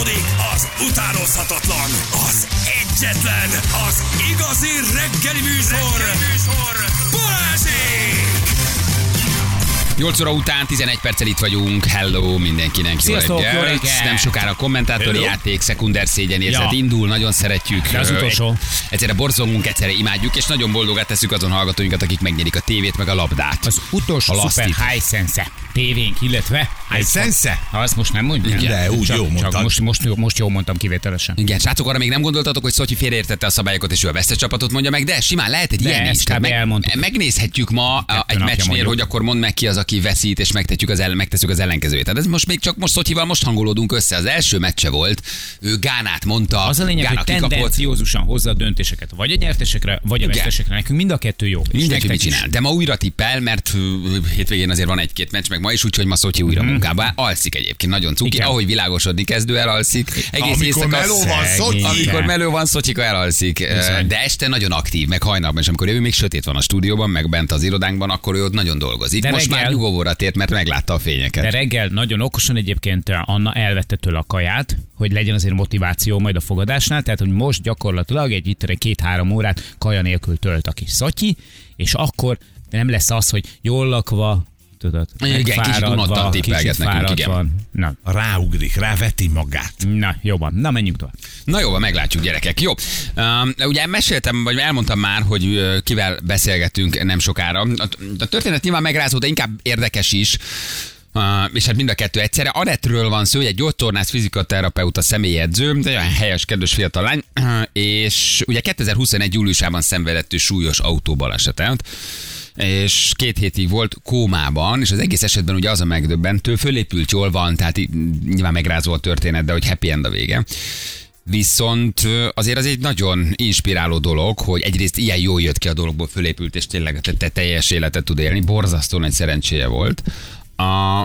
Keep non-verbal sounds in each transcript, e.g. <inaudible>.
Folytatódik az utánozhatatlan, az egyetlen, az igazi reggeli műsor, reggeli műsor Balázsék! 8 óra után 11 perccel itt vagyunk. Hello mindenkinek. Sziasztok, jó reggelt. Nem sokára a kommentátori Hello. játék, szekunder szégyen érzet Ja. indul, nagyon szeretjük. De az utolsó. egy- Egyszerre borzongunk, egyszerre imádjuk, és nagyon boldogát teszük azon hallgatóinkat, akik megnyerik a tévét, meg a labdát. Az utolsó A Super lasztit. Hisense tévénk, illetve... Hisense? Ha azt most nem mondjuk. De úgy csak, jó csak most, most, most jó mondtam kivételesen. Igen, srácok, arra még nem gondoltatok, hogy Szotyi félreértette a szabályokat, és ő a vesztes csapatot mondja meg, de simán lehet egy De ilyen is. Kb. elmondtuk. megnézhetjük ma a- egy meccsnél, mondjuk. hogy akkor mondd meg ki az, aki veszít, és megtetjük az ellen, megteszük az ellenkezőjét. Tehát ez most még csak most Szotyival most hangolódunk össze. Az első meccse volt, ő Gánát mondta, Az a lényeg, Gána hogy kikapott. tendenciózusan hozza a dönéseket, vagy a nyertesekre, vagy a vesztesekre. Nekünk mind a kettő jó. Mindenki mit csinál. De ma újra tippel, mert hétvégén azért van egy-két meccs, meg ma is, úgyhogy ma Szotyi újra munkába. Alszik egyébként, nagyon cuki. Igen. Ahogy világosodni kezdő, elalszik. Egész Amikor éjszaka meló van. Szotyi. Amikor melő van, Szotyika elalszik. Bizony. De este nagyon aktív, meg hajnalban, és amikor ő még sötét van a stúdióban, meg bent az irodánkban, akkor ő ott nagyon dolgozik. De Most már reggel- nyugovóra tért, mert meglátta a fényeket. De reggel nagyon okosan egyébként Anna elvette tőle a kaját, hogy legyen azért motiváció majd a fogadásnál, tehát hogy most gyakorlatilag egy itt két-három órát kaja nélkül tölt a kis szatyi, és akkor nem lesz az, hogy jól lakva, tudod, Igen, kicsit unottan tippelget nekünk, igen. fáradva. Na, Ráugrik, ráveti magát. na, jobban. Na, menjünk tovább. Na jó, van, meglátjuk gyerekek. Jó. Um, ugye meséltem, vagy elmondtam már, hogy uh, kivel beszélgetünk nem sokára. A, történet nyilván megrázó, de inkább érdekes is. Uh, és hát mind a kettő egyszerre. Anettről van szó, egy gyógytornász, fizikaterapeuta, személyedző, de olyan helyes, kedves fiatal lány, uh, és ugye 2021. júliusában szenvedett ő súlyos autóbalesetet és két hétig volt kómában, és az egész esetben ugye az a megdöbbentő, fölépült jól van, tehát nyilván megrázó a történet, de hogy happy end a vége. Viszont azért az egy nagyon inspiráló dolog, hogy egyrészt ilyen jól jött ki a dologból, fölépült, és tényleg te teljes életet tud élni. Borzasztó nagy szerencséje volt. A,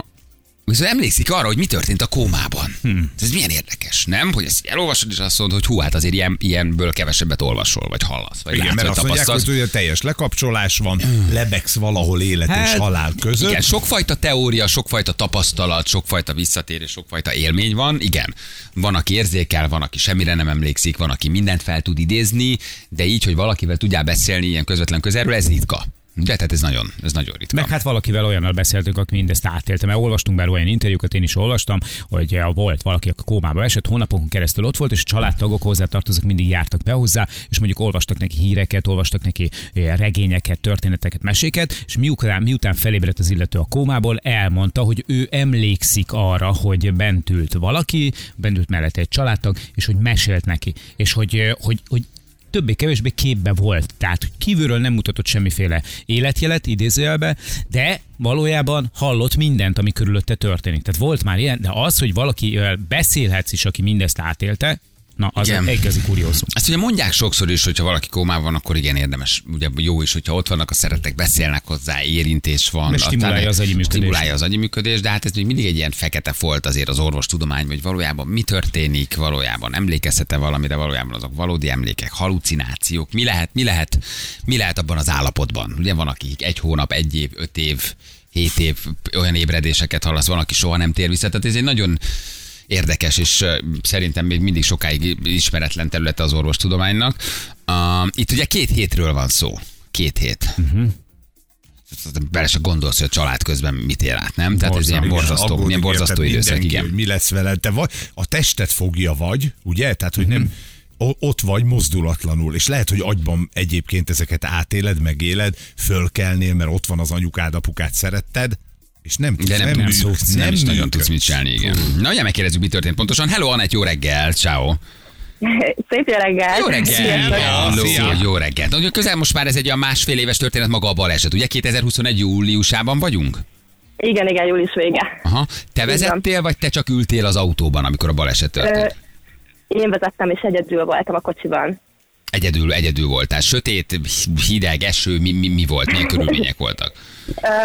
Viszont emlékszik arra, hogy mi történt a kómában. Hmm. Ez milyen érdekes, nem? Hogy ezt elolvasod, és azt mondod, hogy hú, hát azért ilyen, ilyenből kevesebbet olvasol, vagy hallasz, vagy Igen, látsz, mert azt mondják, hogy ugye teljes lekapcsolás van, lebegsz valahol élet és Hát, halál között. Igen, sokfajta teória, sokfajta tapasztalat, sokfajta visszatérés, sokfajta élmény van. Igen, van, aki érzékel, van, aki semmire nem emlékszik, van, aki mindent fel tud idézni, de így, hogy valakivel tudjál beszélni ilyen közvetlen közelről, ez ritka. De tehát ez nagyon, ez nagyon ritka. Meg hát valakivel olyannal beszéltünk, aki mindezt átélte, mert olvastunk már olyan interjúkat, én is olvastam, hogy volt valaki, aki kómába esett, hónapokon keresztül ott volt, és a családtagok hozzá tartozók mindig jártak be hozzá, és mondjuk olvastak neki híreket, olvastak neki regényeket, történeteket, meséket, és miután, miután felébredt az illető a kómából, elmondta, hogy ő emlékszik arra, hogy bent ült valaki, bent ült mellette egy családtag, és hogy mesélt neki, és hogy, hogy, hogy többé-kevésbé képbe volt. Tehát kívülről nem mutatott semmiféle életjelet, idézőjelbe, de valójában hallott mindent, ami körülötte történik. Tehát volt már ilyen, de az, hogy valakivel beszélhetsz is, aki mindezt átélte, na, az Igen. egy igazi kuriózum. Ezt ugye mondják sokszor is, hogyha valaki kómában van, akkor igen érdemes. Ugye jó is, hogyha ott vannak a szeretek, beszélnek hozzá, érintés van. Mert stimulálja az agyi működést. Stimulálja az agyi működést, de hát ez még mindig egy ilyen fekete folt azért az orvostudomány, hogy valójában mi történik, valójában emlékezhet-e valamire, valójában azok valódi emlékek, halucinációk, mi lehet, mi lehet, mi lehet abban az állapotban. Ugye van, akik egy hónap, egy év, öt év, hét év olyan ébredéseket hallasz, van, aki soha nem tér vissza. Tehát ez egy nagyon érdekes, és szerintem még mindig sokáig ismeretlen területe az orvostudománynak. Uh, itt ugye két hétről van szó. Két hét. Uh-huh. Bele se gondolsz, hogy a család közben mit él át, nem? Tehát ez ilyen Igen, borzasztó, aggódik milyen borzasztó érted időszak, mindenki, igen. Mi lesz veled, te vagy, a testet fogja vagy, ugye? Tehát, hogy nem o- ott vagy mozdulatlanul, és lehet, hogy agyban egyébként ezeket átéled, megéled, fölkelnél, mert ott van az anyukád, apukád szeretted, és nem tudsz, De nem, nem, működsz, szoksz, nem, is nagyon tudsz mit csinálni, igen. Na, ugye megkérdezzük, mi történt pontosan. Hello, Anett, jó reggel, ciao. <laughs> Szép jó reggelt! Jó reggel. Hello, Szia. jó reggel. Ugye közel most már ez egy olyan másfél éves történet maga a baleset, ugye 2021 júliusában vagyunk? Igen, igen, július vége. Aha. Te vezettél, vagy te csak ültél az autóban, amikor a baleset Ö, történt? én vezettem, és egyedül voltam a kocsiban. Egyedül, egyedül voltál. Sötét, hideg, eső, mi, mi, mi volt? Milyen körülmények voltak?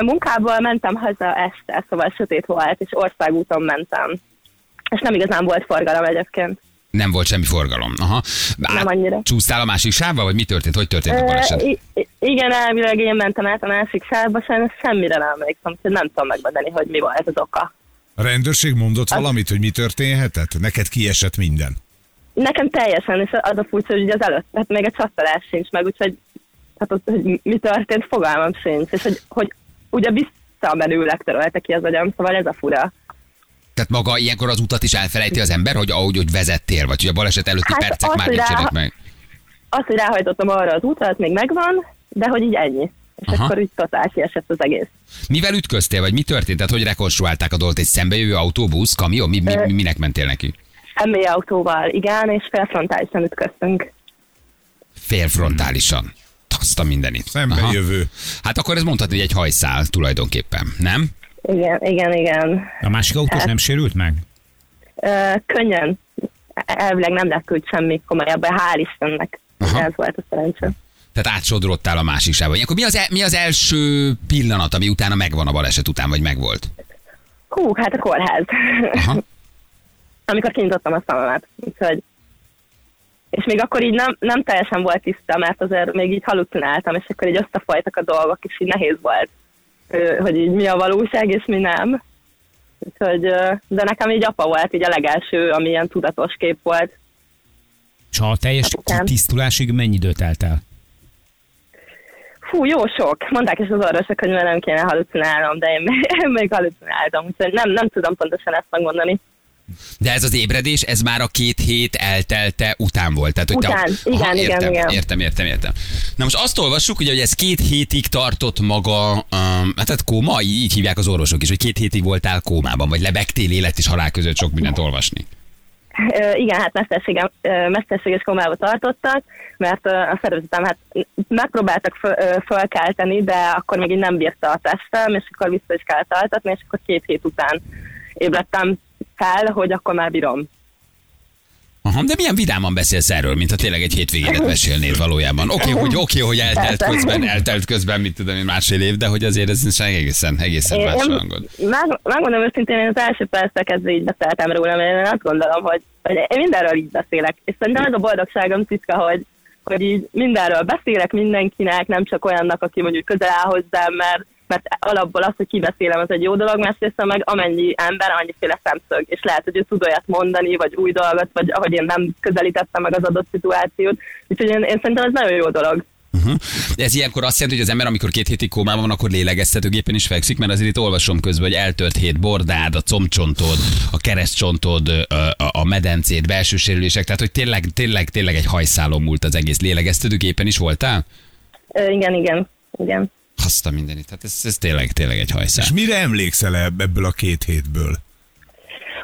Munkából mentem haza este, szóval sötét volt, és országúton mentem. És nem igazán volt forgalom egyébként. Nem volt semmi forgalom. Aha. Nem annyira. Csúsztál a másik sávba, vagy mi történt? Hogy történt a baleset? i- igen, elvileg én mentem át a másik sávba, sajnos semmire nem emlékszem, hogy nem tudom megmondani, hogy mi volt az oka. A rendőrség mondott valamit, hogy mi történhetett? Neked kiesett minden. Nekem teljesen, és az a furcsa, hogy az előtt, hát még egy csatolás sincs meg, úgyhogy hát ott, hogy mi történt, fogalmam sincs, és hogy, hogy ugye visszamenőleg törölte ki az agyam, szóval ez a fura. Tehát maga ilyenkor az utat is elfelejti az ember, hogy ahogy hogy vezettél, vagy hogy a baleset előtti Hát percek az, már hogy rá- nincsenek meg. Az, hogy ráhajtottam arra az útra, az még megvan, de hogy így ennyi. És Aha. akkor úgy totál kiesett az egész. Mivel ütköztél, vagy mi történt? Tehát hogy rekonstruálták a dolgot? Egy szembejövő autóbusz, kamion? Mi, mi, mi, minek mentél neki? Személyi autóval, igen, és felfrontálisan ütköztünk. Félfrontálisan. Azt a mindenit. Szembe Aha. jövő. Hát akkor ez mondhatni, hogy egy hajszál tulajdonképpen, nem? Igen, igen, igen. A másik autós nem sérült meg? Ö, könnyen. Elvileg nem lett úgy semmi komolyabb, hál' Istennek. Aha. Ez volt a szerencsé. Tehát átsodrottál a másik sávba. Ilyenkor mi az, el, mi az első pillanat, ami utána megvan a baleset után, vagy megvolt? Hú, hát a kórház. Aha. <laughs> Amikor kinyitottam a szememet. Úgyhogy és még akkor így nem, nem teljesen volt tiszta, mert azért még így halucináltam, és akkor így összefolytak a dolgok, és így nehéz volt, hogy így mi a valóság, és mi nem. Úgyhogy, de nekem így apa volt így a legelső, ami ilyen tudatos kép volt. És a teljes tisztulásig mennyi időt telt el? Fú, jó sok. Mondták is az orvosok, hogy már nem kéne halucinálnom, de én még, <laughs> én még halucináltam, úgyhogy nem, nem tudom pontosan ezt megmondani. De ez az ébredés, ez már a két hét eltelte után volt. Tehát, hogy Után. te, Igen, igen, értem, igen. Értem, értem, értem. Na most azt olvassuk, ugye, hogy ez két hétig tartott maga, um, hát, hát kóma, így, hívják az orvosok is, hogy két hétig voltál kómában, vagy lebegtél élet és halál között sok mindent olvasni. Igen, hát mesterségem, ö, mesterséges komába tartottak, mert a szervezetem hát megpróbáltak föl, fölkelteni, de akkor még így nem bírta a testem, és akkor vissza is kellett altatni, és akkor két hét után ébredtem fel, hogy akkor már bírom. Aha, de milyen vidáman beszélsz erről, mint ha tényleg egy hétvégénet mesélnéd valójában. Oké, okay, <laughs> hogy, oké, hogy eltelt közben, eltelt közben, mit tudom én, másfél év, de hogy azért ez egészen, egészen Én, más hangod. meg, megmondom őszintén, én az első perctel kezdve így beszéltem róla, mert én azt gondolom, hogy, hogy én mindenről így beszélek. És szerintem ez a boldogságom titka, hogy, hogy így mindenről beszélek mindenkinek, nem csak olyannak, aki mondjuk közel áll hozzám, mert, mert alapból az, hogy kibeszélem, az egy jó dolog, másrészt meg amennyi ember, annyiféle szemszög, és lehet, hogy ő tud olyat mondani, vagy új dolgot, vagy ahogy én nem közelítettem meg az adott szituációt. Úgyhogy én, én szerintem ez nagyon jó dolog. Uh-huh. Ez ilyenkor azt jelenti, hogy az ember, amikor két hétig kómában van, akkor lélegeztetőgépen is fekszik, mert azért itt olvasom közben, hogy eltört hét bordád, a combcsontod, a keresztcsontod, a, medencét, belső sérülések, tehát hogy tényleg, tényleg, tényleg egy hajszálon múlt az egész. Lélegeztetőgépen is voltál? Ö, igen, igen, igen. Azt a mindenit. Hát ez, ez tényleg, tényleg egy hajszál. És mire emlékszel ebb- ebből a két hétből?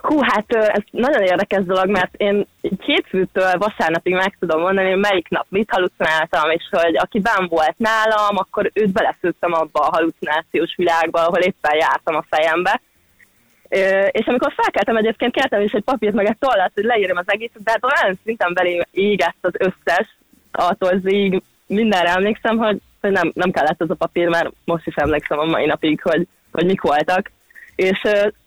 Hú, hát ez nagyon érdekes dolog, mert én hétfőtől vasárnapig meg tudom mondani, hogy melyik nap mit halucináltam, és hogy aki benn volt nálam, akkor őt beleszültem abba a halucinációs világba, ahol éppen jártam a fejembe. És amikor felkeltem egyébként, kértem is egy papírt meg egy tollat, hogy leírjam az egészet, de hát olyan szinten belém égett az összes, attól zég, mindenre emlékszem, hogy, hogy nem, nem kellett az a papír, mert most is emlékszem a mai napig, hogy, hogy mik voltak. És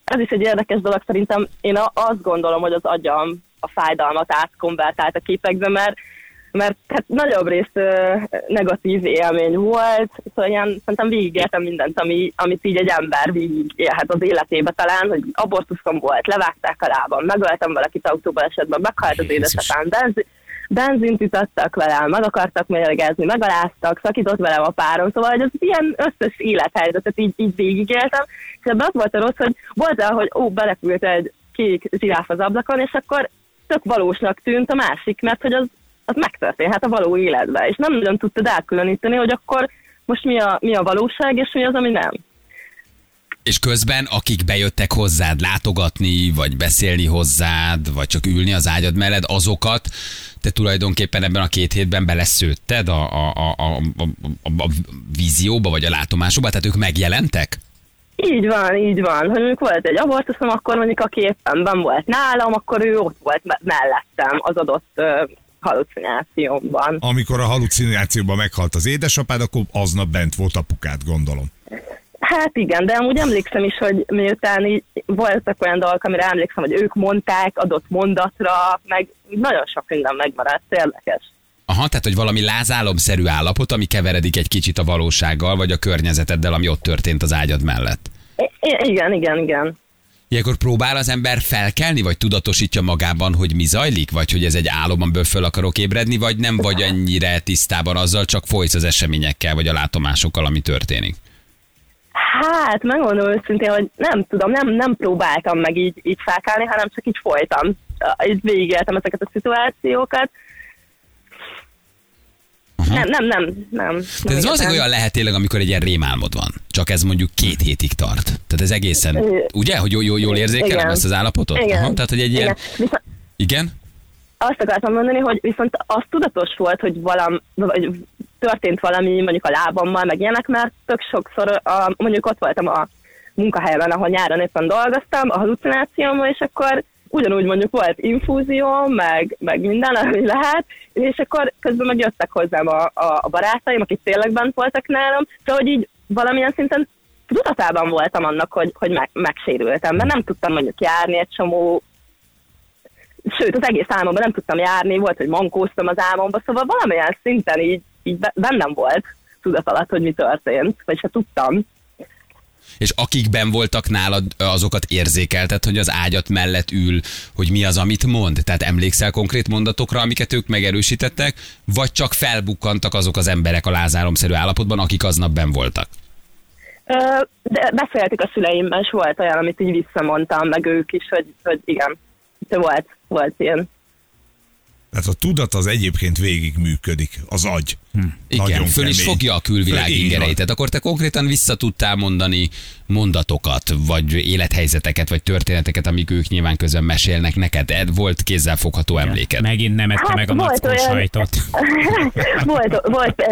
ez is egy érdekes dolog, szerintem én azt gondolom, hogy az agyam a fájdalmat átkonvertált a képekbe, mert mert hát nagyobb rész ö, negatív élmény volt, szóval ilyen, szerintem végigéltem mindent, ami, amit így egy ember végigélhet az életébe talán, hogy abortuszom volt, levágták a lábam, megöltem valakit autóban esetben, meghalt az édesapám, benzi, benzint ütöttek velem, meg akartak mérgezni, megaláztak, szakított velem a párom, szóval hogy az ilyen összes élethelyzetet így, így végigéltem, és ebben az volt a rossz, hogy volt el, hogy ó, belekült egy kék zsiráf az ablakon, és akkor tök valósnak tűnt a másik, mert hogy az, az megtörténhet a való életben, és nem nagyon tudtad elkülöníteni, hogy akkor most mi a, mi a valóság, és mi az, ami nem. És közben, akik bejöttek hozzád látogatni, vagy beszélni hozzád, vagy csak ülni az ágyad mellett, azokat te tulajdonképpen ebben a két hétben beleszőtted a, a, a, a, a, a, vízióba, vagy a látomásokba, tehát ők megjelentek? Így van, így van. Hogy mondjuk volt egy abortuszom, akkor mondjuk aki éppen benn volt nálam, akkor ő ott volt me- mellettem az adott ö, halucinációmban. Amikor a halucinációban meghalt az édesapád, akkor aznap bent volt apukád, gondolom. Hát igen, de amúgy emlékszem is, hogy miután így voltak olyan dolgok, amire emlékszem, hogy ők mondták adott mondatra, meg nagyon sok minden megmaradt, érdekes. Aha, tehát hogy valami lázálomszerű állapot, ami keveredik egy kicsit a valósággal, vagy a környezeteddel, ami ott történt az ágyad mellett. I- I- igen, igen, igen. Ilyenkor próbál az ember felkelni, vagy tudatosítja magában, hogy mi zajlik, vagy hogy ez egy álom, amiből föl akarok ébredni, vagy nem vagy ennyire tisztában azzal, csak folysz az eseményekkel, vagy a látomásokkal, ami történik. Hát, megmondom őszintén, hogy nem tudom, nem, nem próbáltam meg így, így felkelni, hanem csak így folytam. Így végigéltem ezeket a szituációkat. Nem, nem, nem, nem. Tehát ez valószínűleg olyan lehet tényleg, amikor egy ilyen rémálmod van. Csak ez mondjuk két hétig tart. Tehát ez egészen, ugye, hogy jól, jól, jól érzékelem igen. ezt az állapotot? Igen. Aha, tehát, hogy egy ilyen, Igen. Viszont igen? Azt akartam mondani, hogy viszont az tudatos volt, hogy valam, vagy történt valami mondjuk a lábammal, meg ilyenek, mert tök sokszor a, mondjuk ott voltam a munkahelyemen, ahol nyáron éppen dolgoztam, a halucinációmmal, és akkor ugyanúgy mondjuk volt infúzió, meg, meg minden, <laughs> ami lehet, és akkor közben meg jöttek hozzám a, a, a barátaim, akik tényleg bent voltak nálam, szóval hogy így valamilyen szinten tudatában voltam annak, hogy, hogy meg, megsérültem, mert nem tudtam mondjuk járni egy csomó sőt, az egész álmomban nem tudtam járni, volt, hogy mankóztam az álmomban, szóval valamilyen szinten így, így be- bennem volt tudat alatt, hogy mi történt, vagy se tudtam. És akikben voltak nálad, azokat érzékelted, hogy az ágyat mellett ül, hogy mi az, amit mond? Tehát emlékszel konkrét mondatokra, amiket ők megerősítettek, vagy csak felbukkantak azok az emberek a lázáromszerű állapotban, akik aznap ben voltak? Ö, De beszéltük a szüleimmel, és volt olyan, amit így visszamondtam, meg ők is, hogy, hogy igen, volt, volt ilyen. Tehát a tudat az egyébként végig működik, az agy. Hm. Igen, föl is kemény. fogja a külvilág Föl- ingereit. Tehát akkor te konkrétan vissza tudtál mondani mondatokat, vagy élethelyzeteket, vagy történeteket, amik ők nyilván közön mesélnek neked. Ed, Volt kézzelfogható emléked. Megint nem ette Hát meg a mackó sajtot. <laughs> volt, volt,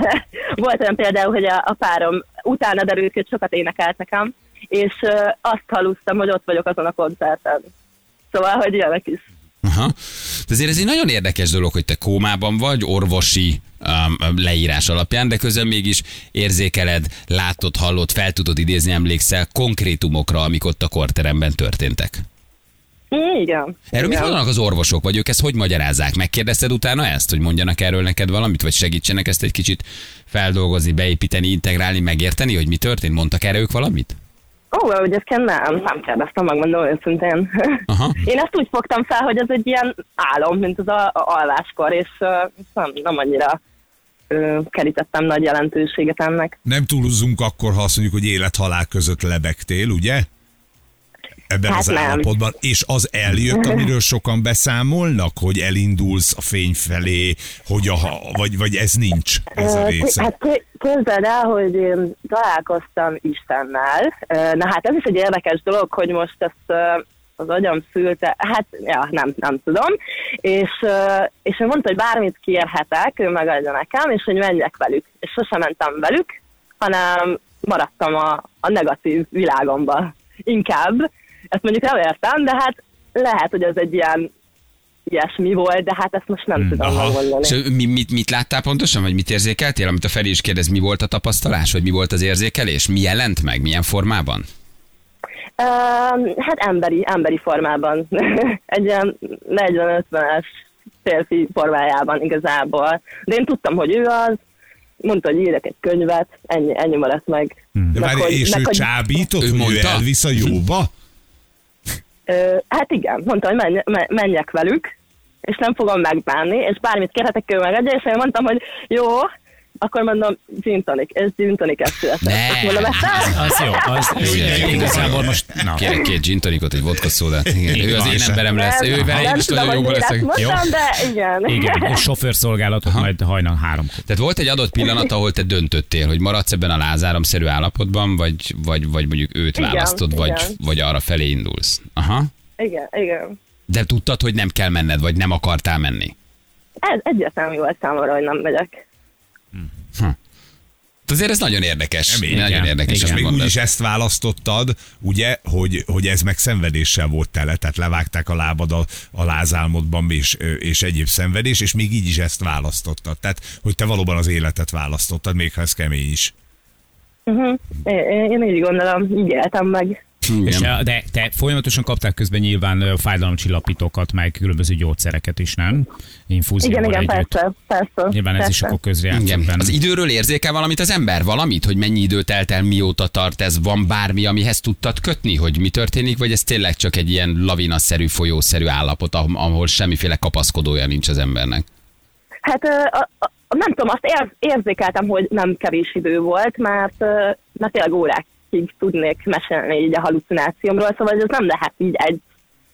<laughs> volt olyan például, hogy a, a párom utána derült, ki, hogy sokat énekelt nekem, és azt hallottam, hogy ott vagyok azon a koncerten. Szóval, hogy ilyenek is. Aha. De azért ez egy nagyon érdekes dolog, hogy te kómában vagy, orvosi um, leírás alapján, de közben mégis érzékeled, látod, hallod, fel tudod idézni, emlékszel konkrétumokra, amik ott a korteremben történtek. Igen. Erről mit igen. mondanak az orvosok, vagy ők ezt hogy magyarázzák? Megkérdezted utána ezt, hogy mondjanak erről neked valamit, vagy segítsenek ezt egy kicsit feldolgozni, beépíteni, integrálni, megérteni, hogy mi történt? Mondtak erre ők valamit? Ó, hogy ezt kell nem, nem kérdeztem, megmondom őszintén. Aha. <laughs> Én ezt úgy fogtam fel, hogy ez egy ilyen álom, mint az a, a alváskor, és uh, nem, nem annyira uh, kerítettem nagy jelentőséget ennek. Nem túlozzunk akkor, ha azt mondjuk, hogy élet-halál között lebegtél, ugye? Ebben Hát az nem. állapotban. És az eljött, amiről sokan beszámolnak, hogy elindulsz a fény felé, hogy a, vagy, vagy ez nincs, ez a része. Hát ké- képzeld el, hogy én találkoztam Istennel. Na hát ez is egy érdekes dolog, hogy most ezt az agyam szülte, hát ja, nem, nem tudom. És, és ő mondta, hogy bármit kérhetek, ő megadja nekem, és hogy menjek velük. És sosem mentem velük, hanem maradtam a, a negatív világomba. Inkább. Ezt mondjuk nem értem, de hát lehet, hogy ez egy ilyen ilyesmi volt, de hát ezt most nem tudom aha. megmondani. És mi, mit, mit láttál pontosan, vagy mit érzékeltél, amit a Feri is kérdez, mi volt a tapasztalás, vagy mi volt az érzékelés? Mi jelent meg, milyen formában? Um, hát emberi, emberi formában. <laughs> Egy ilyen 40-50-es férfi formájában igazából. De én tudtam, hogy ő az, mondta, hogy írjak egy könyvet, ennyi, ennyi maradt meg. De Meg várj, hogy- és meg ő hogy- csábított, Ő hogy ő elvisz a jóba? <laughs> Hát igen, mondta, hogy menj, me- menjek velük, és nem fogom megbánni, és bármit kérhetek, ő megadja, és én mondtam, hogy jó, akkor mondom, gin tonic, és gin tonic született. Ne. Mondom, ezt el- Az jó, az Ugye, igazából most... Na. Kérek két gin tonicot, egy vodka szódát. Igen, ő az én emberem lesz. Ő vele én is nagyon miért leszek. Jó? mondtam, de igen. Igen, és sofőrszolgálatot majd hajnal háromkor. Tehát volt egy adott pillanat, ahol te döntöttél, hogy maradsz ebben a lázáromszerű állapotban, vagy, vagy, vagy mondjuk őt Igen, választod, vagy, igen. vagy arra felé indulsz. Aha. Igen, igen. De tudtad, hogy nem kell menned, vagy nem akartál menni. Ez egyértelmű volt számomra, hogy nem megyek. Azért ez nagyon érdekes. Kemény, nagyon igen. érdekes, És amit még úgy mondasz. is ezt választottad, ugye, hogy, hogy ez meg szenvedéssel volt tele, tehát levágták a lábad a, a lázálmodban és, és egyéb szenvedés, és még így is ezt választottad. Tehát, hogy te valóban az életet választottad, még ha ez kemény is. Uh-huh. Én, én így gondolom, így éltem meg. És, eh, de te folyamatosan kapták közben nyilván ö, fájdalomcsillapítókat, meg különböző gyógyszereket is, nem? Infúzióval Igen, igen, együtt. persze, persze. Nyilván ez persze. is akkor közre játszott Igen. benne. Az időről érzékel valamit az ember? Valamit? Hogy mennyi idő telt el, mióta tart ez? Van bármi, amihez tudtad kötni, hogy mi történik? Vagy ez tényleg csak egy ilyen lavinaszerű, folyószerű állapot, ahol semmiféle kapaszkodója nincs az embernek? Hát a, a, nem tudom, azt ér, érzékeltem, hogy nem kevés idő volt, mert, mert tényleg órákig tudnék mesélni így a halucinációmról, szóval ez nem lehet így egy,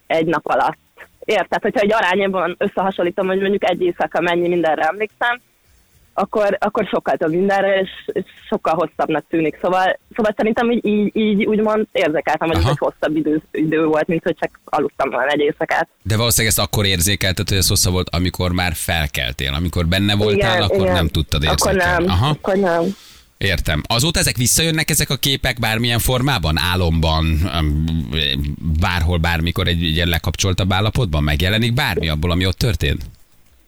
egy nap alatt. Érted? Hogyha egy arányban összehasonlítom, hogy mondjuk egy éjszaka mennyi mindenre emlékszem, akkor, akkor sokkal több mindenre, és, és sokkal hosszabbnak tűnik. Szóval, szóval szerintem így, így, így úgymond érzékeltem, hogy ez Aha. egy hosszabb idő, idő volt, mint hogy csak aludtam volna egy éjszakát. De valószínűleg ezt akkor érzékelted, hogy ez hosszabb volt, amikor már felkeltél. Amikor benne voltál, Igen, akkor igen. nem tudtad Akkor érzékelni. nem, Aha. akkor nem. Értem. Azóta ezek visszajönnek, ezek a képek bármilyen formában? Álomban, bárhol, bármikor egy ilyen lekapcsoltabb állapotban megjelenik bármi abból, ami ott történt?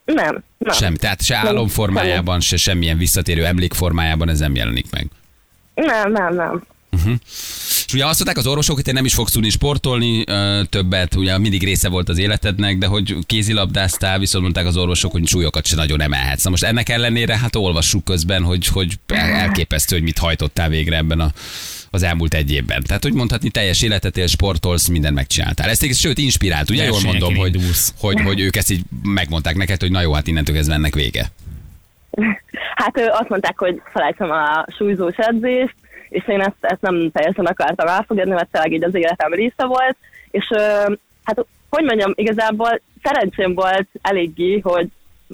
Nem, nem. Sem. Tehát se Nem, álom formájában, se semmilyen visszatérő emlék formájában ez nem jelenik meg. Nem, nem, nem. És ugye azt mondták az orvosok, hogy te nem is fogsz tudni sportolni ö, többet, ugye mindig része volt az életednek, de hogy kézilabdáztál, viszont mondták az orvosok, hogy súlyokat se nagyon emelhetsz. Na most ennek ellenére, hát olvassuk közben, hogy, hogy el- elképesztő, hogy mit hajtottál végre ebben a, az elmúlt egy évben. Tehát, hogy mondhatni, teljes életet él, sportolsz, mindent megcsináltál. Ez téged, sőt, inspirált, ugye jól mondom, hogy, hogy, hogy ők ezt így megmondták neked, hogy na jó, hát innentől kezdve ennek vége. <laughs> Hát ő azt mondták, hogy felejtsem a súlyzós edzést, és én ezt, ezt nem teljesen akartam elfogadni, mert tényleg így az életem része volt, és hát hogy mondjam, igazából szerencsém volt eléggé, hogy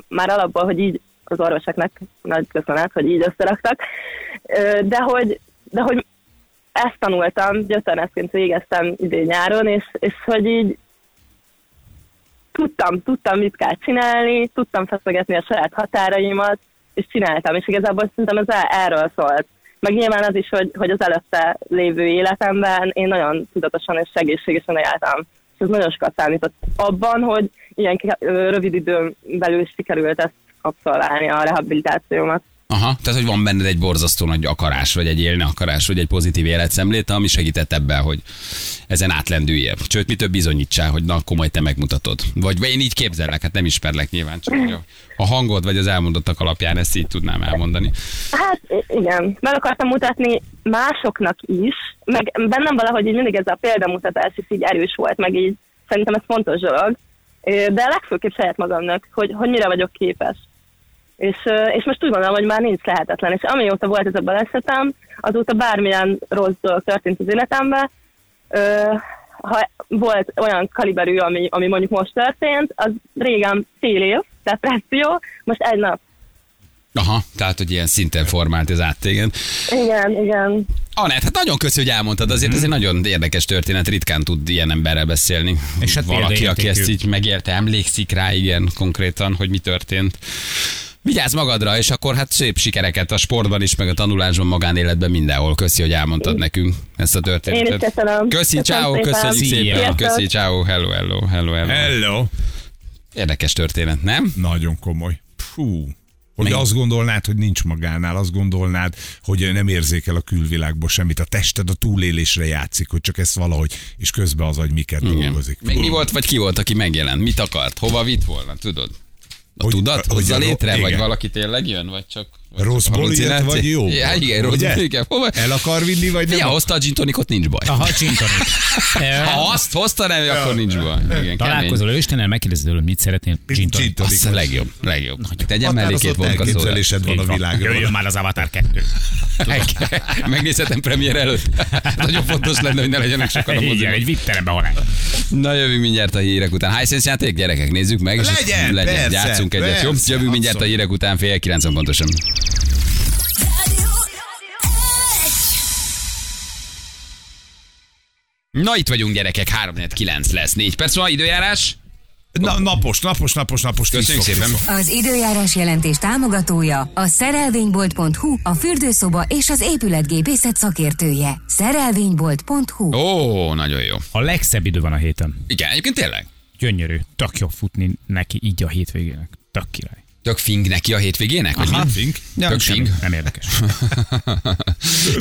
már alapból, hogy így az orvosoknak nagy köszönet, hogy így összeraktak, de hogy, de hogy ezt tanultam, gyötörneszként végeztem idén nyáron, és, és hogy így tudtam, tudtam, mit kell csinálni, tudtam feszegetni a saját határaimat, és csináltam, és igazából szerintem ez erről szólt. Meg nyilván az is, hogy, hogy az előtte lévő életemben én nagyon tudatosan és egészségesen éltem. És ez nagyon sokat számított abban, hogy ilyen rövid időn belül sikerült ezt abszolválni a rehabilitációmat. Aha, tehát hogy van benned egy borzasztó nagy akarás, vagy egy élni akarás, vagy egy pozitív életszemlét, ami segített ebben, hogy ezen átlendüljél. Sőt, mi több bizonyítsál, hogy na, komoly te megmutatod. Vagy vagy én így képzellek, hát nem ismerlek nyilván, csak <laughs> a- hangod, vagy az elmondottak alapján ezt így tudnám elmondani. Hát igen, meg akartam mutatni másoknak is, meg bennem valahogy így mindig ez a példamutatás is így erős volt, meg így szerintem ez fontos dolog, de legfőképp saját magamnak, hogy, hogy mire vagyok képes. És, és most úgy gondolom, hogy már nincs lehetetlen, és amióta volt ez a balesetem, azóta bármilyen rossz dolog történt az életemben, ö, ha volt olyan kaliberű, ami, ami mondjuk most történt, az régen fél év, depresszió, most egy nap. Aha, tehát, hogy ilyen szinten formált ez át téged. Igen, igen. Anett, hát nagyon köszi, hogy elmondtad, azért ez egy nagyon érdekes történet, ritkán tud ilyen emberrel beszélni. És hát Valaki, aki ezt így megélte, emlékszik rá, igen, konkrétan, hogy mi történt. Vigyázz magadra, és akkor hát szép sikereket a sportban is, meg a tanulásban, magánéletben, mindenhol. Köszi, hogy elmondtad nekünk ezt a történetet. Én is köszönöm. Köszi, Köszönöm ciao, szépen. köszönjük szépen. Köszi, ciao, hello, hello, hello, hello. Hello. Érdekes történet, nem? Nagyon komoly. Fú. Hogy Meg- azt gondolnád, hogy nincs magánál, azt gondolnád, hogy nem érzékel a külvilágból semmit. A tested a túlélésre játszik, hogy csak ezt valahogy, és közben az agy miket Igen. dolgozik. Még mi volt, vagy ki volt, aki megjelent? Mit akart? Hova vitt volna, tudod? A Hogy- tudat hozza létre, vagy igen. valaki tényleg jön, vagy csak... Rossz halucináció? vagy jó? Ja, igen, rossz igen. Hova? El akar vinni, vagy nem? Ja, hozta a gin tonicot, nincs baj. Aha, csintonik. <laughs> Ha azt hozta nem, akkor nincs baj. Igen, Találkozol Istennel, megkérdezed tőle, mit szeretnél? Gin Gin tonic. Az a legjobb, legjobb. Tegyen mellé két vonka van a világról. Jöjjön már az Avatar 2. <laughs> Megnézhetem premier előtt. Nagyon fontos lenne, hogy ne legyenek sokan a moziban. egy vitterembe halál. Na jövünk mindjárt a hírek után. Hisense játék, gyerekek, nézzük meg. és Legyen, legyen persze, játszunk egyet, jó? Jövünk mindjárt a hírek után, fél kilencen pontosan. Na itt vagyunk gyerekek, 3 9 lesz, 4 perc van, időjárás. Na, napos, napos, napos, napos. Köszönjük szépen. Az időjárás jelentés támogatója a szerelvénybolt.hu, a fürdőszoba és az épületgépészet szakértője. Szerelvénybolt.hu Ó, nagyon jó. A legszebb idő van a héten. Igen, egyébként tényleg. Gyönyörű. Tök jó futni neki így a hétvégének. Tök király. Tök fing neki a hétvégének? Vagy Aha, mi? fink. Ja, Tök fing. Nem érdekes. <laughs>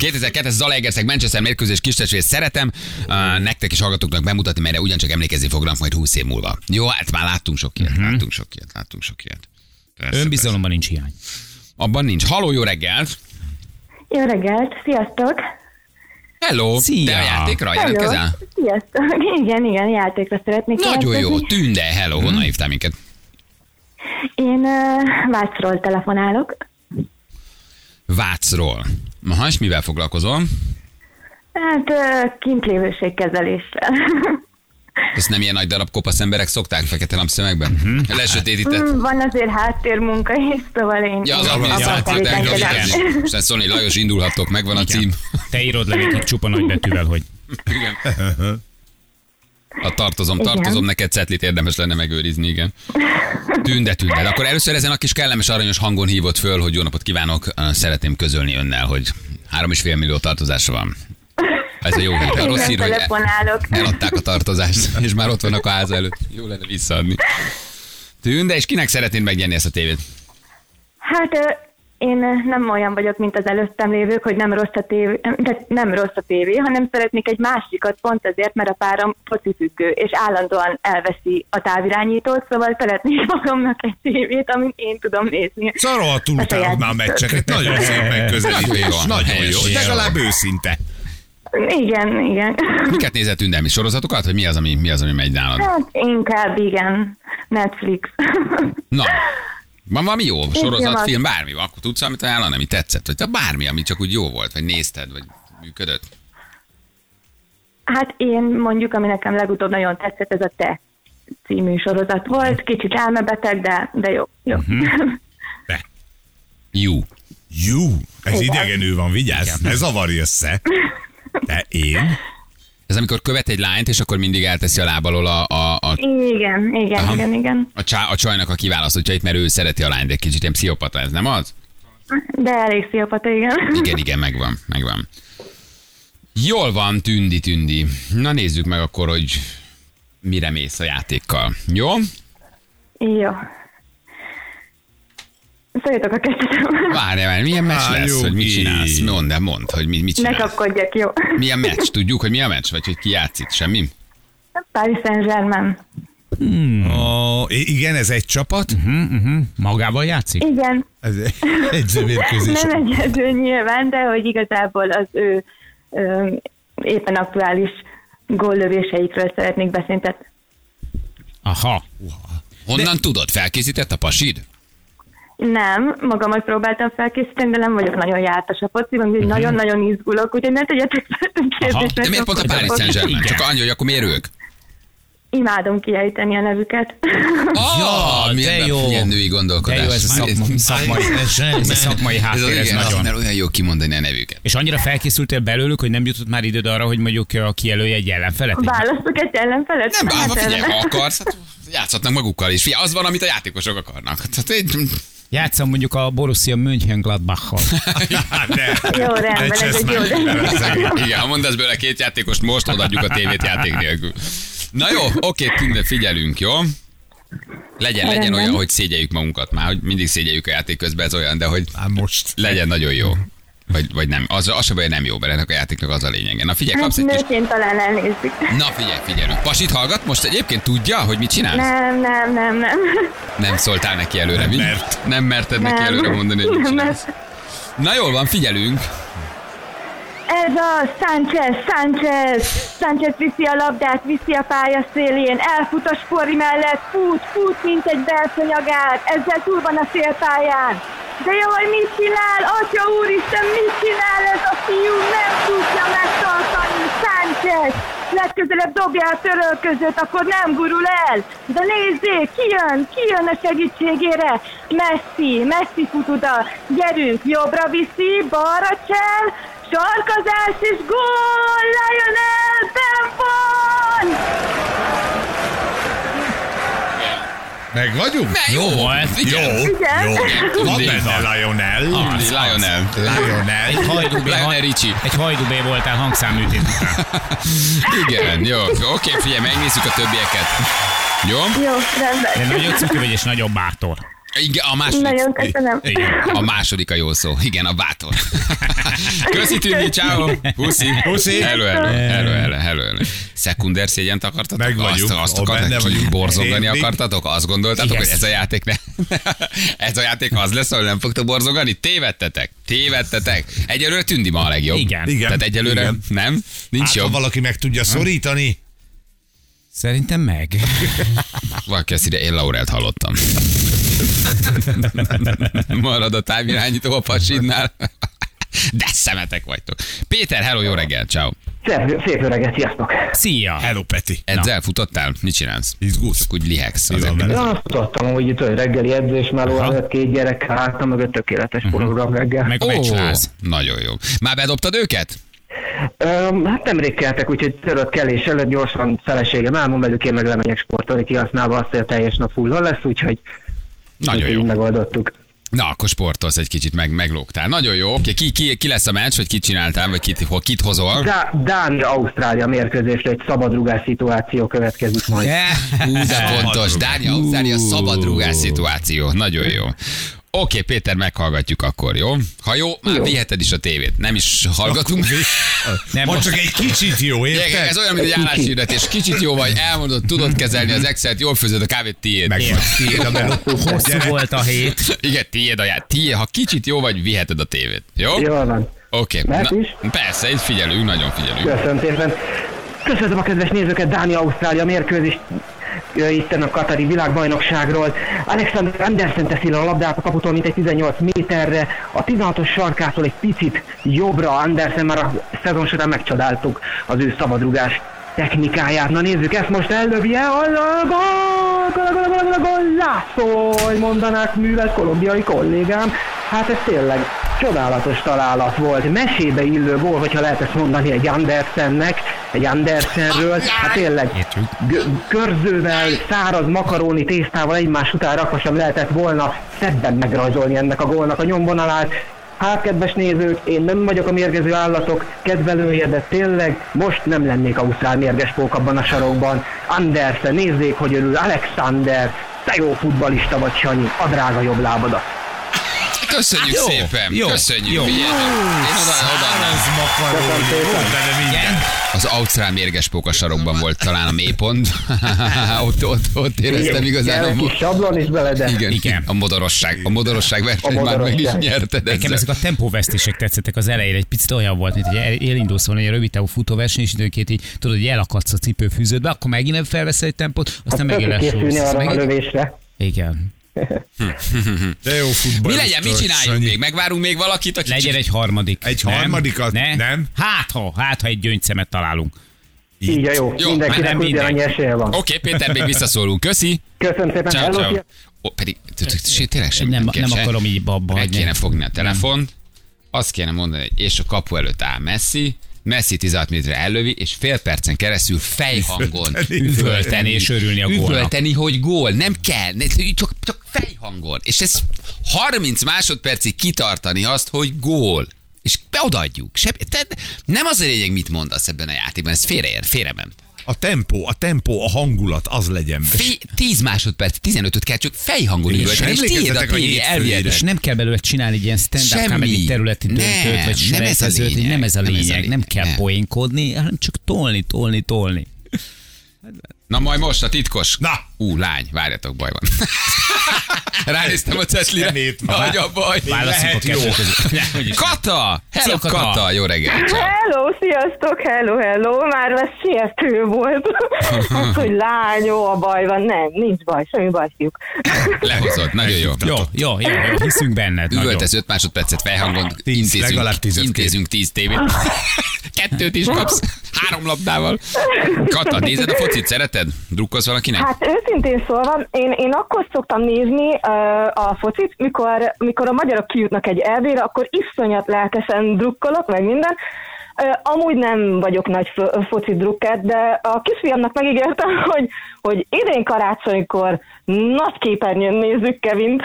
2002-es Zalaegerszeg Manchester mérkőzés kis szeretem. Uh, nektek is hallgatóknak bemutatni, mert ugyancsak emlékezni fognak majd 20 év múlva. Jó, hát már láttunk sok ilyet, uh-huh. láttunk sok ilyet, láttunk sok ilyet. Persze, Önbizalomban nincs hiány. persze. Abban nincs. Haló, jó reggelt! Jó reggelt, sziasztok! Hello! Szia! Te a játékra jelentkezel? Sziasztok! <laughs> Igen, igen, játékra szeretnék Nagyon jó, tünde, hello, honnan hívtál minket? Én uh, Vácról telefonálok. Vácról. Aha, és mivel foglalkozol? Hát uh, kintlévőségkezeléssel. <laughs> Ezt nem ilyen nagy darab kopasz emberek szokták fekete napszemekben? Uh-huh. Lesötétített. Mm, Van azért háttérmunka is, <laughs> szóval én Ja, az abban adminisztrációt tevékenykedem. elkezdeni. Aztán Szoni Lajos indulhattok, megvan a cím. Te írod le nekik csupa nagybetűvel, hogy A tartozom, Igen. tartozom, neked cetlit érdemes lenne megőrizni, igen. Tünde, tünde. De akkor először ezen a kis kellemes aranyos hangon hívott föl, hogy jó napot kívánok, szeretném közölni önnel, hogy három és fél millió tartozása van. Ez a jó hír. A rossz hír, hogy eladták a tartozást, <laughs> és már ott vannak a ház előtt. Jó lenne visszaadni. Tünde, és kinek szeretnéd megnyerni ezt a tévét? Hát én ö, nem olyan vagyok, mint az előttem lévők, hogy nem rossz a tévé, de nem rossz a tévé, hanem szeretnék egy másikat pont azért, mert a párom focifüggő, és állandóan elveszi a távirányítót, szóval szeretnék <laughs> magamnak egy tévét, amit én tudom nézni. Szaroltul A utálod saját már a meccseket. <laughs> Nagyon szép megközelítés. Nagyon jó, Nagyon jó. Legalább őszinte. Igen, igen. <laughs> Miket nézett Tünde? Mi sorozatokat? Vagy mi az, ami, mi az, ami megy nálad? Hát inkább igen, Netflix. Na, van valami jó sorozat, filmet. film, bármi van, akkor tudsz amit ajánlani, ami tetszett, vagy te bármi, ami csak úgy jó volt, vagy nézted, vagy működött. Hát én mondjuk, ami nekem legutóbb nagyon tetszett, ez a Te című sorozat volt. Kicsit elmebeteg, de, de jó. jó. De. Jó. Jó. Ez Igen. idegenő van, vigyázz. Ne zavarj össze. De én? Ez amikor követ egy lányt, és akkor mindig elteszi a láb alól a, a, a, Igen, igen, Aha. igen, igen. a, csá, a csajnak a kiválasztottjait, mert ő szereti a lányt, de egy kicsit ilyen pszichopata, ez nem az? De elég sziopata, igen. Igen, igen, megvan, megvan. Jól van, tündi, tündi. Na nézzük meg akkor, hogy mire mész a játékkal. Jó? Jó. Szóljatok a kezdetem. Várj, várj, milyen meccs Á, lesz, hogy mit csinálsz? Mondd, de mondd, hogy mit, mit Ne csinálsz. kapkodjak, jó. Milyen meccs? Tudjuk, hogy mi a meccs? Vagy hogy ki játszik? Semmi? Paris Saint-Germain. Ó, i- igen, ez egy csapat. magával játszik? Igen, Ez egy <laughs> zövérkőzés. nem egyedül nyilván, de hogy igazából az ő ö, éppen aktuális góllövéseikről szeretnék beszélni. Tehát Aha. Honnan tudod? Felkészített a pasid? Nem, magamat próbáltam felkészíteni, de nem vagyok nagyon jártas a fociban, úgyhogy nagyon-nagyon izgulok, úgyhogy ne tegyetek fel kérdést. De miért pont a Paris Saint-Germain? Csak annyi, hogy akkor miért ők? Imádom kiejteni a nevüket. Oh, de jó. Milyen női De gondolkodás. jó, ez a szakma, szakmai, ez szakmai Ez háttér, ez igen, nagyon. mert olyan jó kimondani a nevüket. És annyira felkészültél belőlük, hogy nem jutott már időd arra, hogy mondjuk a kijelölj egy ellenfelet? Választok egy ellenfelet? Nem, Hát bár, figyelj, ha akarsz, hát játszhatnak magukkal is. Figyelj, az van, amit a játékosok akarnak. Tehát egy... Játszom mondjuk a Borussia Mönchengladbach-hal. <laughs> Jó, rendben, ez egy jó. <laughs> Igen, ha mondasz bőle két játékost, most odaadjuk a tévét játék nélkül. Na jó, oké, Tünde, figyelünk, jó? Legyen, legyen olyan, hogy szégyeljük magunkat már, hogy mindig szégyeljük a játék közben, ez olyan, de hogy Már most. legyen nagyon jó. Vagy, vagy nem. Az, az se baj, nem jó, mert ennek a játéknak az a lényege. Na figyelj, Hát kapsz egy kis... nőként talán elnézik. Na figyelj, figyelünk. Pasit hallgat most egyébként tudja, hogy mit csinálsz? Nem, nem, nem, nem. Nem szóltál neki előre, mi? mert. Nem merted neki Nem. előre mondani, hogy mit Nem, csinálsz. Na jól van, figyelünk. Ez a Sánchez, Sánchez, Sánchez viszi a labdát, viszi a pálya szélén, elfut a spori mellett, fut, fut, mint egy belszonyagát, ezzel túl van a szélpályán. De jaj, mit csinál? Atya úristen, mit csinál ez a fiú? Nem tudja megtartani, Sánchez! Legközelebb dobja a törölközőt, akkor nem gurul el. De nézzék, ki jön, ki jön a segítségére? Messi, Messi fut oda. Gyerünk, jobbra viszi, balra csel, sarkazás és gól! Lionel, ben van! Meg vagyunk? Jó volt. Igen. Jó, Igen. jó. Van benne Lionel. Az, Lionel. Lionel. Egy hajdubé, Lionel Ricci. egy hajdubé voltál hangszáműtét után. <laughs> Igen, jó. Oké, figyelj, megnézzük a többieket. Jó? Jó, rendben. De nagyon cuki vagy és nagyon bátor. Igen, a második. Nagyon köszönöm. Igen. A második a jó szó. Igen, a bátor. <laughs> Köszi Tündi, ciao. Puszi. Puszi. Hello, hello, hello, hello, hello. Szekunder szégyent akartatok? Meg vagyunk. Azt, azt akartatok, vagyunk. borzongani akartatok? Azt gondoltátok, Igen. hogy ez a játék ne... <laughs> ez a játék az lesz, ahol nem fogtok borzongani? Tévedtetek. Tévedtetek. Egyelőre Tündi ma a legjobb. Igen. Igen. Tehát egyelőre Igen. nem? Nincs Hát, ha jobb. valaki meg tudja szorítani, Szerintem meg. Valaki azt ide, én Laurelt hallottam. <laughs> Marad a távirányító a pasidnál. De szemetek vagytok. Péter, hello, jó reggel, ciao. Szép, szép öreget, sziasztok! Szia! hello Peti. Edzel, futottál? Mit csinálsz? Izgulsz? Csak úgy lihegsz. Veled? Ja, azt tudtam, hogy itt reggeli edzés Aha. előtt két gyerek hátam mögött tökéletes program reggel. Meg meccsház. nagyon jó. Már bedobtad őket? Öm, hát nemrég keltek, úgyhogy törött kelés előtt gyorsan feleségem elmond velük, én meg lemegyek sportolni, kihasználva azt, hogy a teljes nap fullon lesz, úgyhogy Nagyon jó. megoldottuk. Na, akkor sportolsz egy kicsit, meg meglógtál. Nagyon jó. Oké, ki, ki, ki lesz a meccs, vagy kit csináltál, vagy kit, kit hozol? Dá- Dánia-Ausztrália mérkőzésre egy szabadrugás szituáció következik majd. Hú, de pontos. Dánia, Ausztrália, szabadrúgás szituáció. Nagyon jó. Oké, Péter, meghallgatjuk akkor, jó? Ha jó, már Jó. viheted is a tévét. Nem is hallgatunk. Nem, most csak egy kicsit jó, érted? Ez olyan, mint egy álláshirdetés. Kicsit jó vagy, elmondod, tudod kezelni az Excel-t, jól főzöd a kávét, tiéd. Meg tiéd a meló. hosszú volt a hét. Igen, tiéd a ját. Tiéd, ha kicsit jó vagy, viheted a tévét. Jó? Jól van. Oké. Na, is? Persze, itt figyelünk, nagyon figyelünk. Köszönöm szépen. Köszönöm a kedves nézőket, Dánia-Ausztrália mérkőzés ö, itten a Katari világbajnokságról. Alexander Andersen teszi le a labdát a kaputól mintegy 18 méterre, a 16-os sarkától egy picit jobbra Andersen, már a szezon során megcsodáltuk az ő szabadrugás technikáját. Na nézzük, ezt most ellövi el, a gól, gól, gól, gól, gól, gól, lászol, mondanák művelt kolumbiai kollégám. Hát ez tényleg csodálatos találat volt. Mesébe illő gól, hogyha lehet ezt mondani egy Andersennek, egy Andersenről. Hát tényleg g- körzővel, száraz makaróni tésztával egymás után rakva sem lehetett volna szebben megrajzolni ennek a gólnak a nyomvonalát. Hát, kedves nézők, én nem vagyok a mérgező állatok kedvelője, de tényleg most nem lennék ausztrál mérges pók abban a sarokban. Andersen, nézzék, hogy örül Alexander, te jó futbalista vagy, Sanyi, a drága jobb lábadat. Köszönjük Jó, szépen. jó, Köszönjük. jó. Figyelj, Én oda, oda. Az Ausztrál mérges póka sarokban volt talán a mélypont. <laughs> ott, ott, ott éreztem igazán a, Egy mo- kis sablon is bele, de igen, Igen. a modorosság. A modorosság versenyt A már meg is nyerted Nekem ezek a tempóvesztések tetszettek az elején, egy picit olyan volt, mint hogy el- elindulsz volna egy rövid távú futóverseny, és időnként így tudod, hogy elakadsz a cipőfűződbe, akkor megint nem felveszel egy tempót, aztán megint Össze készülni arra a lövésre. Igen. De jó futball. Mi legyen, mit csináljunk még? Megvárunk még valakit, aki Legyen egy harmadik. Egy Nem? harmadikat? Ne? Nem? Hát ha, hát ha egy gyöngyszemet találunk. Így a jó. Jó, Mindenkinek nem ugyanannyi mindegy. esélye van. Oké, Péter, még visszaszólunk. Köszi. Köszönöm szépen. Ciao, ciao. Ó, pedig tényleg sem Nem, nem akarom így babba Meg kéne fogni a telefont, azt kéne mondani, hogy és a kapu előtt áll Messi, Messi 16 méterre ellövi, és fél percen keresztül fejhangon Üvölteni és örülni a gólnak. Üvölteni, hogy gól, nem kell, csak, csak fejhangon. És ez 30 másodpercig kitartani azt, hogy gól. És beodaadjuk. Se, te, nem az a lényeg, mit mondasz ebben a játékban, ez félreér, félrement. A tempó, a tempó, a hangulat, az legyen. Fé, 10 másodperc, 15-öt kell csak fejhangon És üvölteni, és tiéd a tévé. És nem kell belőle csinálni egy ilyen stand-up comedy területi döntőt, Nem, vagy nem ez a lényeg. nem ez a lényeg, nem kell poénkodni, hanem csak tolni, tolni, tolni. Na majd most a titkos. Na. Ú, lány, várjatok, baj van. <laughs> Ránéztem a cetlire. Nagy a baj. Válaszunk a jó. kettő között. <laughs> Kata! Hello, Kata. Kata! Jó reggelt! Hello, sziasztok, hello, hello, már ez siető volt. <laughs> Az, hogy lányó, a baj van, nem, nincs baj, semmi baj, fiúk. Lehozott, nagyon jó. Jó, jó, jó, jó, hiszünk benned. Üvöltesz 5 másodpercet felhangon, intézünk, legalább intézünk 10 tévét. Kettőt is kapsz, három labdával. Kata, nézed a focit, szereted? Drukkolsz valakinek? Hát őszintén szólva, én, én akkor szoktam nézni uh, a focit, mikor, mikor a magyarok kijutnak egy erdélyre, akkor iszonyat lelkesen drukkolok, meg minden. Amúgy nem vagyok nagy fo- foci drukker, de a kisfiamnak megígértem, <laughs> hogy, hogy idén karácsonykor nagy képernyőn nézzük Kevint.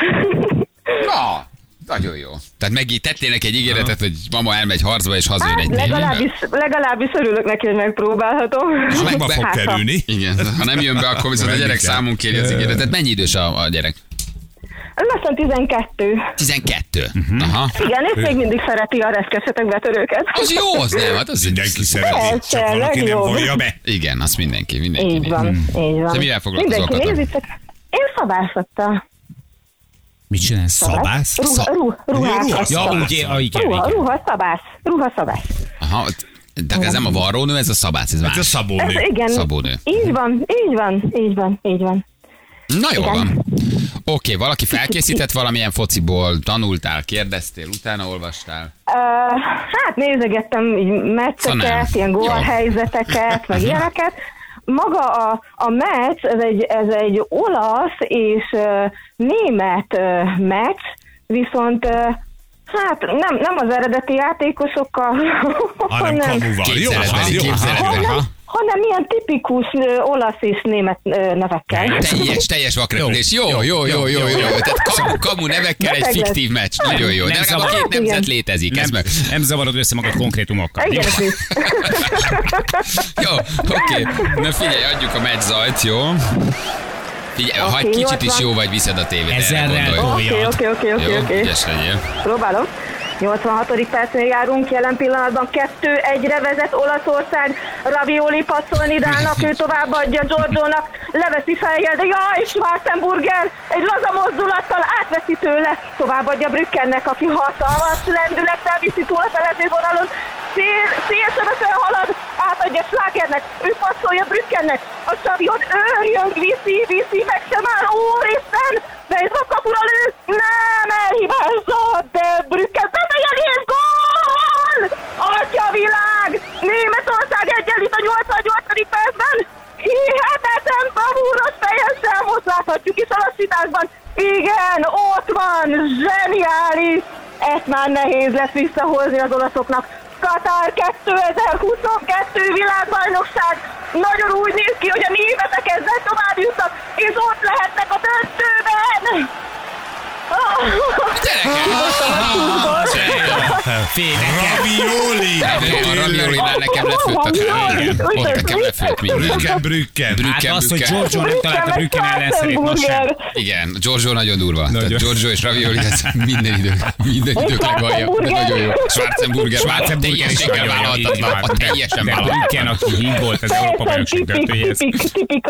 Na, <laughs> nagyon jó. Tehát meg tettél neki egy ígéretet, hogy mama elmegy harcba és hazajön egy Hát, tévével. legalábbis, legalábbis örülök neki, hogy megpróbálhatom. Sokba fog Hát, ha- kerülni. Igen, ha nem jön be, akkor viszont a gyerek számon kéri az ígéretet. Mennyi idős a, a gyerek? lassan 12. 12. Mhm. Aha. Igen, és még mindig szereti a reszkesetek betörőket. Az jó, az nem, hát az Mindenki szereti, Persze, csak valaki nem legjobb. vonja be. Igen, azt mindenki, mindenki. Így van, így van. Te mivel foglalkozol, Mindenki Kata? nézitek. Én szabászattal. Mit csinálsz? Szabász? Ruha, ruha, ruhákat. Ja, úgy, ah, igen, Ruha, igen. ruha, szabász. Ruha, szabász. Aha, de ez nem a varrónő, ez a szabász, ez Ez a más. Ez, szabónő. igen. Szabónő. Így van, így van, így van, így van. Na jó van. Oké, valaki felkészített valamilyen fociból, tanultál, kérdeztél, utána olvastál. Uh, hát nézegettem így Szóval meccseket, ilyen gólhelyzeteket, meg ilyeneket. Maga a, a meccs, ez egy, ez egy olasz és uh, német uh, meccs, viszont uh, hát nem, nem az eredeti játékosokkal, <laughs> Hanem kamuval. Jó, Képzeletbeli, az jó. képzeletbeli. hanem, hanem ilyen tipikus ö, olasz és német ö, nevekkel. Teljes, teljes vakrepülés. Jó, jó, jó, jó, jó. jó. Tehát kamu, kamu nevekkel egy fiktív meccs. Nagyon jó. De Nem legalább két nemzet Igen. létezik. Ez Nem, meg. nem zavarod össze magad konkrétumokkal. Igen, Jó? ez <laughs> Jó, oké. Na figyelj, adjuk a meccs zajt, jó? Figyelj, ha egy kicsit is jó vagy, viszed a tévét, Ezerrel gondolj. Oké, oké, oké, Jó, oké, oké. ügyes legyél. Próbálom. 86. percnél járunk, jelen pillanatban 2-1-re vezet Olaszország, Ravioli passzol Nidálnak, ő továbbadja Giorgionak, leveszi feljel, de jaj, Schwarzenburger egy laza mozdulattal átveszi tőle, továbbadja Brückennek, aki hatalmas lendülettel viszi túl a felező vonalon, szél, szélsebesen halad, átadja Schlagernek, ő passzolja Brückennek, a Savion őrjön, viszi, viszi, meg sem áll, úristen, Nézd a kapura lő, nem elhibázott, de Brücken befejeli és gól! Atya világ! Németország egyenlít a 88. percben! Hihetetlen bravúros fejessel, most láthatjuk is a lassításban. Igen, ott van, zseniális! Ezt már nehéz lesz visszahozni az olaszoknak. Katar 2022 világbajnokság nagyon úgy néz ki, hogy a németek ezzel tovább jutnak, és ott lehetnek a 来たやないか döntőben! Ravioli! A raviolinál nekem lefőtt a Ravioli. Ott nekem lefőtt minden. Brücken, Brücken. Hát az, hogy. Giorgio nem talált a Brücken ellenszerét, sem. Schwarzenburger. Igen, Giorgio nagyon durva. Nagyon. Giorgio és Ravioli, ez minden idő, minden idők legalja. De nagyon jó. Schwarzenburger, Schwarzenburger is jó, vállalhatatlan. A teljesen De vállalhatatlan. Brücken, aki híg volt az Európa bajnokság döntőjéhez. tipik,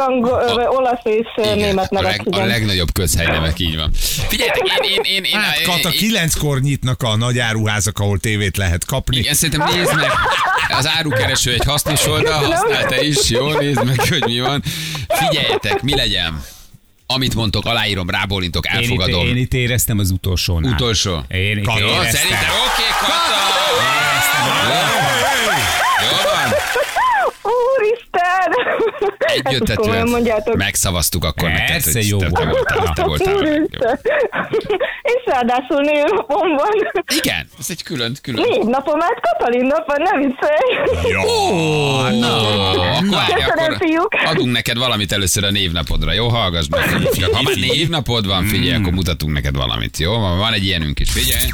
olasz és Igen, német a, nevek, a igen. legnagyobb közhelynevek, így van. Figyeljetek, én, én, én, én, Hát én, Kata, én, kilenckor nyitnak a nagy áruházak, ahol tévét lehet kapni. igen, szerintem nézd meg, az árukereső egy hasznos oldal, használ te is, jó, nézd meg, hogy mi van. Figyeljetek, mi legyen? Amit mondtok, aláírom, rábólintok, Én itt, elfogadom. én itt éreztem az utolsónál. Utolsó. Én itt Kata, Jó, éreztem. szerintem oké, Kata! Jó van. Úristen! Ezt komolyan Egyöntetően mondjátok. megszavaztuk akkor neked, Persze, hogy jó te, te volt. voltál, te voltál. És ráadásul névnapom van. Igen, ez egy külön, külön. Névnapom, hát Katalin napon, nem viccelj. Jó. Na, akkor fiúk. adunk neked valamit először a névnapodra, jó? Hallgass meg. Ha már névnapod van, figyelj, akkor mutatunk neked valamit, jó? Van van egy ilyenünk is, figyelj.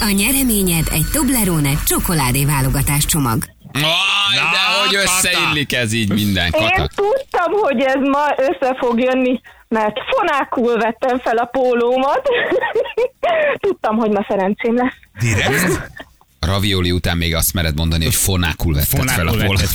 A nyereményed egy Toblerone csokoládé válogatás csomag. Aj, de hogy összeillik ez így minden, Én Kata. tudtam, hogy ez ma össze fog jönni, mert fonákul vettem fel a pólómat. <laughs> tudtam, hogy ma szerencsém lesz. Direkt? <laughs> A ravioli után még azt mered mondani, hogy fonákul vetted fel a polat.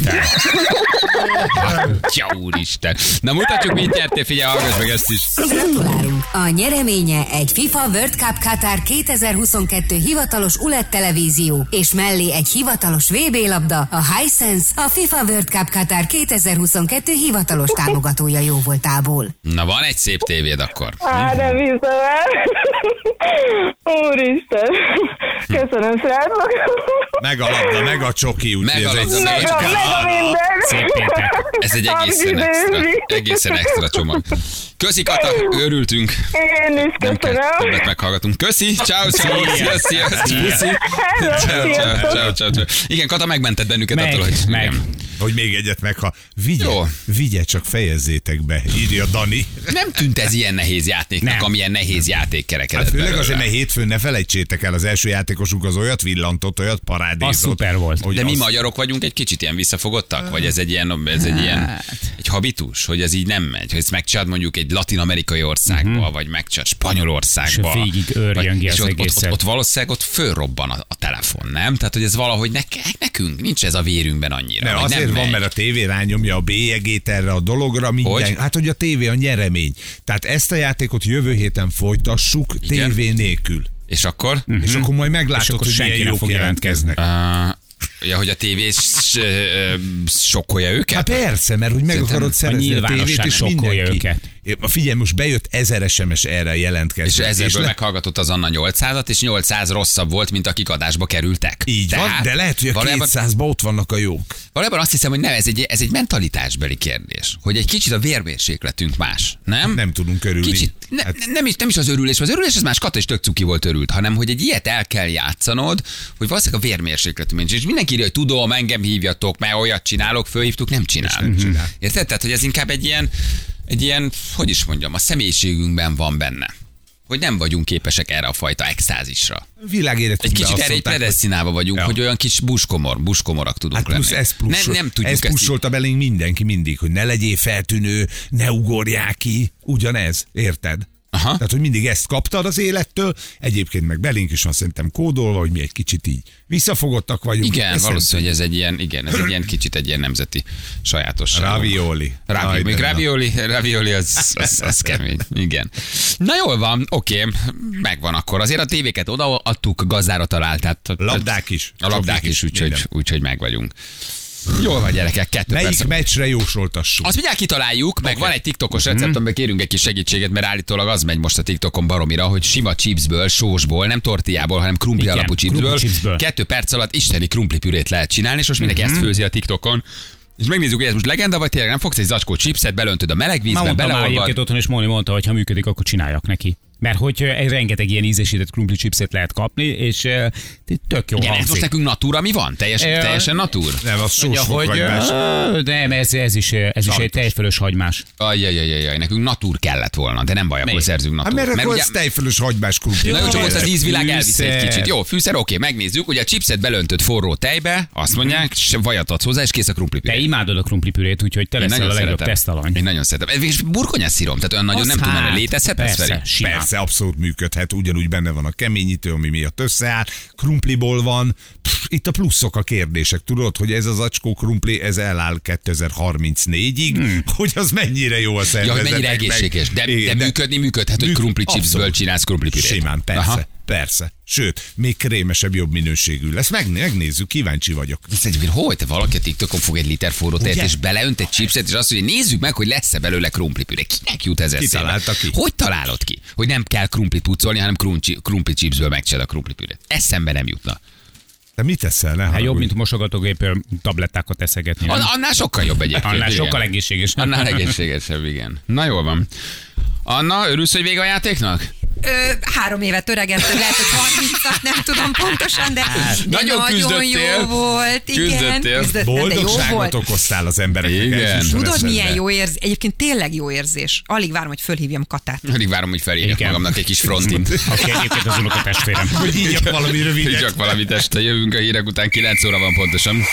Ja, úristen. Na mutatjuk, mit nyertél, figyelj, hallgass meg ezt is. Gratulálunk! A nyereménye egy FIFA World Cup Qatar 2022 hivatalos ULED televízió, és mellé egy hivatalos VB labda, a Hisense, a FIFA World Cup Qatar 2022 hivatalos támogatója jó voltából. Na van egy szép tévéd akkor. Á, hiszem el. <laughs> Úristen. Köszönöm, srácok. Meg a labda, meg a csoki, úgyhogy Meg a ez egy labda, Meg a, meg a minden. Ez egy egészen extra, egészen extra csomag. Köszi, Kata, örültünk. Én is Nem kell többet köszönöm. meghallgatunk. Köszi, ciao, ciao, szia, szia, Ciao, ciao, sziasztok. ciao, ciao, ciao. Igen, Kata megmented bennünket Meg, attól, hogy meg. igen. Hogy még egyet megha. Vigye, Jó. vigye, csak fejezzétek be, írja Dani. Nem tűnt ez ilyen nehéz játéknak, Nem. amilyen nehéz játék kerekedett Hát főleg azért, mert hétfőn ne felejtsétek el, az első játékosunk az olyat villantott, olyat parádézott. Az szuper volt. hogy De mi az- magyarok vagyunk egy kicsit ilyen visszafogottak? Vagy ez egy ilyen, ez egy ilyen egy habitus, hogy ez így nem megy? Hogy ezt megcsinálod mondjuk egy latin-amerikai országba, vagy megcsinálod Spanyolországba. És végig Vagy- és az ott, ott, ott, ott, valószínűleg ott fölrobban a, a telefon, nem? Tehát, hogy ez valahogy ne, nekünk nincs ez a vérünkben annyira. Vagy azért nem van, megy. mert a tévé rányomja a bélyegét erre a dologra, mindjárt. Hogy? Hát, hogy a tévé a nyeremény. Tehát ezt a játékot jövő héten folytassuk Igen. tévé nélkül. És akkor? Mm. És akkor majd meglátod, akkor hogy senki milyen nem fog jelentkeznek. Uh, ja, hogy a tévé sokkolja őket? Hát persze, mert hogy meg akarod a szerezni a, nyilvánosság tévét, és sokkolja mindenki. őket. Figyelj, most bejött ezer SMS erre És jelentkezni. ezerből le- meghallgatott az Anna 800-at, és 800 rosszabb volt, mint akik adásba kerültek. Így van, de lehet, hogy a valójában, 200-ban ott vannak a jók. valójában azt hiszem, hogy nem, ez egy, ez egy mentalitásbeli kérdés. Hogy egy kicsit a vérmérsékletünk más, nem? Nem tudunk örülni. Kicsit, ne, Hát- nem, is, nem is az örülés, az örülés az más, Kata is tök cuki volt örült, hanem hogy egy ilyet el kell játszanod, hogy valószínűleg a vérmérsékletünk nincs. És mindenki írja, hogy tudom, engem hívjatok, mert olyat csinálok, fölhívtuk, nem csinál. nem csinál. Érted? Tehát, hogy ez inkább egy ilyen, egy ilyen, hogy is mondjam, a személyiségünkben van benne. Hogy nem vagyunk képesek erre a fajta extázisra. Egy Világéletünkben kicsit azt erre egy predestinálva vagyunk, Ja. hogy olyan kis buskomor, buskomorak tudunk Hát plusz lenni. ez plusz, nem, nem tudjuk ez plussolta belénk mindenki mindig, hogy ne legyél feltűnő, ne ugorják ki, ugyanez, érted? Aha. Tehát, hogy mindig ezt kaptad az élettől, egyébként meg belénk is van szerintem kódolva, hogy mi egy kicsit így visszafogottak vagyunk. Igen, Ezt valószínűleg ez egy ilyen, igen, ez egy ilyen kicsit egy ilyen nemzeti sajátosság. Ravioli. Jaj, még ravioli, ravioli az, az, az kemény. Igen. Na jól van, oké, megvan akkor. Azért a tévéket odaadtuk, gazdára talált. Tehát, Labdák is. A labdák is, úgyhogy, úgyhogy meg vagyunk. Jól van, gyerekek, kettő Melyik perc. meccsre jósoltassuk? Azt mindjárt kitaláljuk, meg van egy TikTokos recept, amiben kérünk egy kis segítséget, mert állítólag az megy most a TikTokon baromira, hogy sima chipsből, sósból, nem tortillából, hanem krumpli Igen, alapú chipsből, krumpli chipsből. kettő perc alatt isteni krumpli pürét lehet csinálni, és most mindenki ezt főzi a TikTokon. És megnézzük, hogy ez most legenda, vagy tényleg nem fogsz egy zacskó chipset, belöntöd a meleg Már vízbe, már beleolvad. egyébként otthon, és Móni mondta, hogy ha működik, akkor csináljak neki. Mert hogy ö, rengeteg ilyen ízesített krumpli chipset lehet kapni, és tök jó Igen, ez hangzik. most nekünk natúra mi van? Teljes, teljesen natúr? Nem, az sós hogy fokhagymás. ö, nem, ez, ez is, ez is egy tejfölös hagymás. Ajjajajajaj, nekünk natúr kellett volna, de nem baj, akkor Miért? szerzünk Hát natúr. mert akkor ugye- ez tejfölös hagymás krumpli. Na jó, csak ott az ízvilág Fűszer. elvisz egy kicsit. Jó, fűszer, oké, megnézzük. Ugye a chipset belöntött forró tejbe, azt mondják, se vajat adsz hozzá, és kész a krumpli Te imádod a krumplipürét, úgyhogy te leszel a nagyon legjobb tesztalany. Én nagyon szeretem. És burgonyás szírom, tehát olyan nagyon nem tudom, hát, hogy létezhet ez persze. Persze, abszolút működhet, ugyanúgy benne van a keményítő, ami miatt összeáll, krumpliból van, Pff, itt a pluszok a kérdések, tudod, hogy ez az acskó krumpli, ez eláll 2034-ig, hogy az mennyire jó a Hmm. Ja, szervezetnek. mennyire egészséges. De, Igen, de működni működhet, hogy krumpli chipsből csinálsz krumpli pürét. Simán, persze, Aha. Persze. Sőt, még krémesebb, jobb minőségű lesz. Meg, megnézzük, kíváncsi vagyok. Ez egy hogy te valaki a TikTokon fog egy liter forró tejet, és beleönt egy chipset, és azt mondja, nézzük meg, hogy lesz-e belőle krumpli püré. Kinek jut ez Ki eszébe? találta ki? Hogy találod ki? Hogy nem kell krumplit pucolni, hanem krumpli, krumpli chipsből megcsinálod a krumpli pürét. Eszembe nem jutna. Te mit teszel, ne Hát jobb, mint mosogatógépről tablettákat eszegetni. An- annál sokkal jobb egyébként. Annál igen. sokkal egészségesebb. Annál egészségesebb, igen. Na jól van. Anna, örülsz, hogy vége a játéknak? Ö, három évet öregettem, lehet, hogy 30 nem tudom pontosan, de, de Hát, nagyon nagyon, jó volt. Igen, Küzdöttél. küzdöttem, de jó Boldogságot okoztál az embereknek. Igen. Tudod, milyen jó érzés? Egyébként tényleg jó érzés. Alig várom, hogy fölhívjam Katát. Alig várom, hogy felírjak Igen. magamnak egy kis frontint. <laughs> Aki egyébként az unokatestvérem. Hogy így valami rövidet. Csak valamit este jövünk a hírek után, 9 óra van pontosan.